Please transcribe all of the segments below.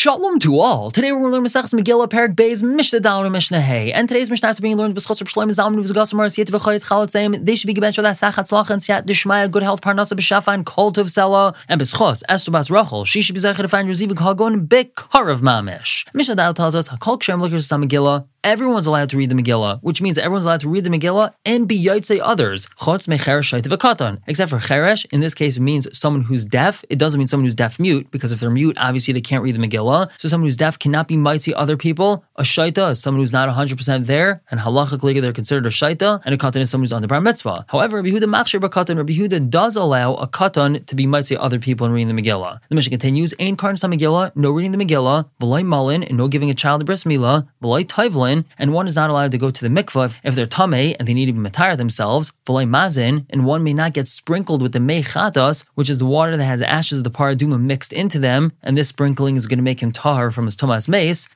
Shalom to all. Today we're going to learn Masechus Megillah, Perak Beis, Mishnah Down, and Mishnah Hay. And today's Mishnah is being learned B'schos Shloim Zalman Uvz Gossamer Siet V'choyetz Chalat Zayim. They should be given for that Sachat Tzlach and Siat Dishmaya, good health, Parnasa B'shafa, and Kol Tov Sela. And B'schos Esther Bas Rachel, she should be Zechar to find Reziv Hagon B'karav Mamish. Mishnah Down tells us Hakol Kshem Likers Sam Megillah everyone's allowed to read the Megillah, which means everyone's allowed to read the Megillah and be Yotzei others. Katan. Except for cheresh, in this case, it means someone who's deaf. It doesn't mean someone who's deaf mute, because if they're mute, obviously they can't read the Megillah. So someone who's deaf cannot be mitzi other people. A shaita is someone who's not 100% there, and halachically they're considered a shaita, and a katan is someone who's the bar mitzvah. However, Rabbi Yehuda machshir katan, Rabbi Yehuda does allow a katan to be mitzi other people and reading the Megillah. The mission continues, Ain karn Megillah, no reading the Megillah, v'loy malin, and no giving a child a bris milah, v'loy tivlin, and one is not allowed to go to the mikvah if they're tame and they need to be matire themselves, v'loy mazin, and one may not get sprinkled with the mei chatas, which is the water that has ashes of the parah adumah mixed into them, and this sprinkling is going to make him tahar from his tumas meis.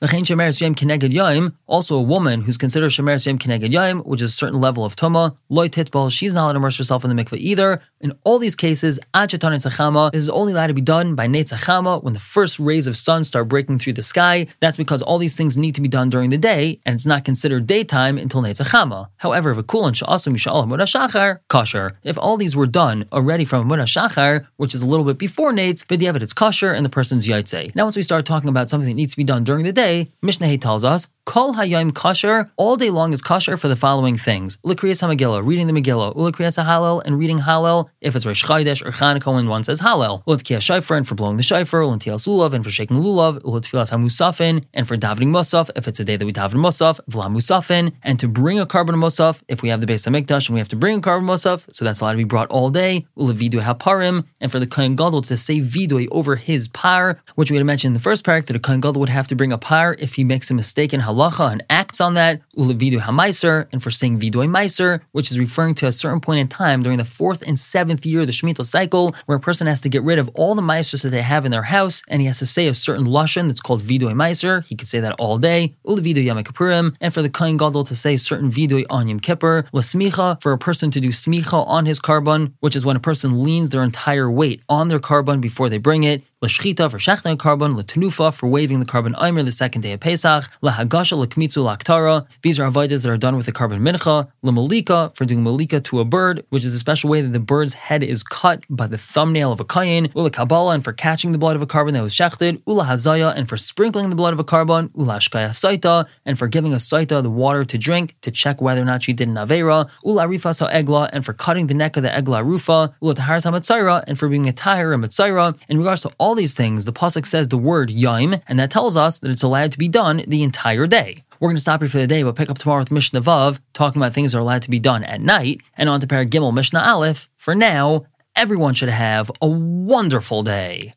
Also, a woman who's considered shemer yom keneged yom, which is a certain level of tuma, loy titbal, she's not allowed to immerse herself in the mikvah either. In all these cases, achatan tzachama, this is only allowed to be done by netzachama when the first rays of sun start breaking through the sky. That's because all these things need to be done during the day, and it's not considered daytime until netzachama. However, if a kulan sha'asum yisha'al shachar, kosher. If all these were done already from Muna Shachar, which is a little bit before Nate's, but the it's kosher and the person's yaitse. Now, once we start talking about something that needs to be done during the day, Mishnah tells us Kol hayom kosher, all day long is kosher for the following things. Ulikriyas HaMegillah, reading the Megillah. Ulikriyas HaHalel, and reading Hallel, if it's Rosh Chodesh or Chanukah when one says Hallel. Ulitkiyas Shofar, and for blowing the Shofar. Ulintiyas Lulav, and for shaking Lulav. Ulitfilas HaMusafin, and for davening Musaf, if it's a day that we daven Musaf. V'la Musafin, and to bring a korban Musaf, if we have the Beis HaMikdash and we have to bring a korban Musaf, so that's allowed to be brought all day. Ulividu HaParim, and for the Kohen Gadol to say Vidui over his par, which we had mentioned in the first parak, that a Kohen Gadol would have to bring a par if he makes a mistake in halacha and acts on that, ulevidu hamaiser, and for saying vidoi meiser, which is referring to a certain point in time during the fourth and seventh year of the Shemitah cycle, where a person has to get rid of all the meisers that they have in their house, and he has to say a certain lashon that's called vidoi meiser. He could say that all day, ulevidu yom and for the kain gadol to say certain vidoi on yom kippur, lasmicha, for a person to do smicha on his korban, which is when a person leans their entire weight on their korban before they bring it, L'shchita for shechting korban, l'tenufa for waving the korban aimer the second day of Pesach, lahagasha l'kmitzu l'aktara. These are avodas that are done with the korban mincha, l'malika for doing malika to a bird, which is a special way that the bird's head is cut by the thumbnail of a kayin, ula kabbalah and for catching the blood of a korban that was shechted, ula hazaya and for sprinkling the blood of a korban, ula shkaya saita and for giving a saita the water to drink to check whether or not she did an avera, ula rifas egla and for cutting the neck of the egla rufa, ula and for being a tahir a mitzayra. In regards to all these things, the pasuk says the word yaim, and that tells us that it's allowed to be done the entire day. We're going to stop here for the day, but pick up tomorrow with Mishnah Vav, talking about things that are allowed to be done at night, and on to Perek Gimel Mishnah Aleph. For now, everyone should have a wonderful day.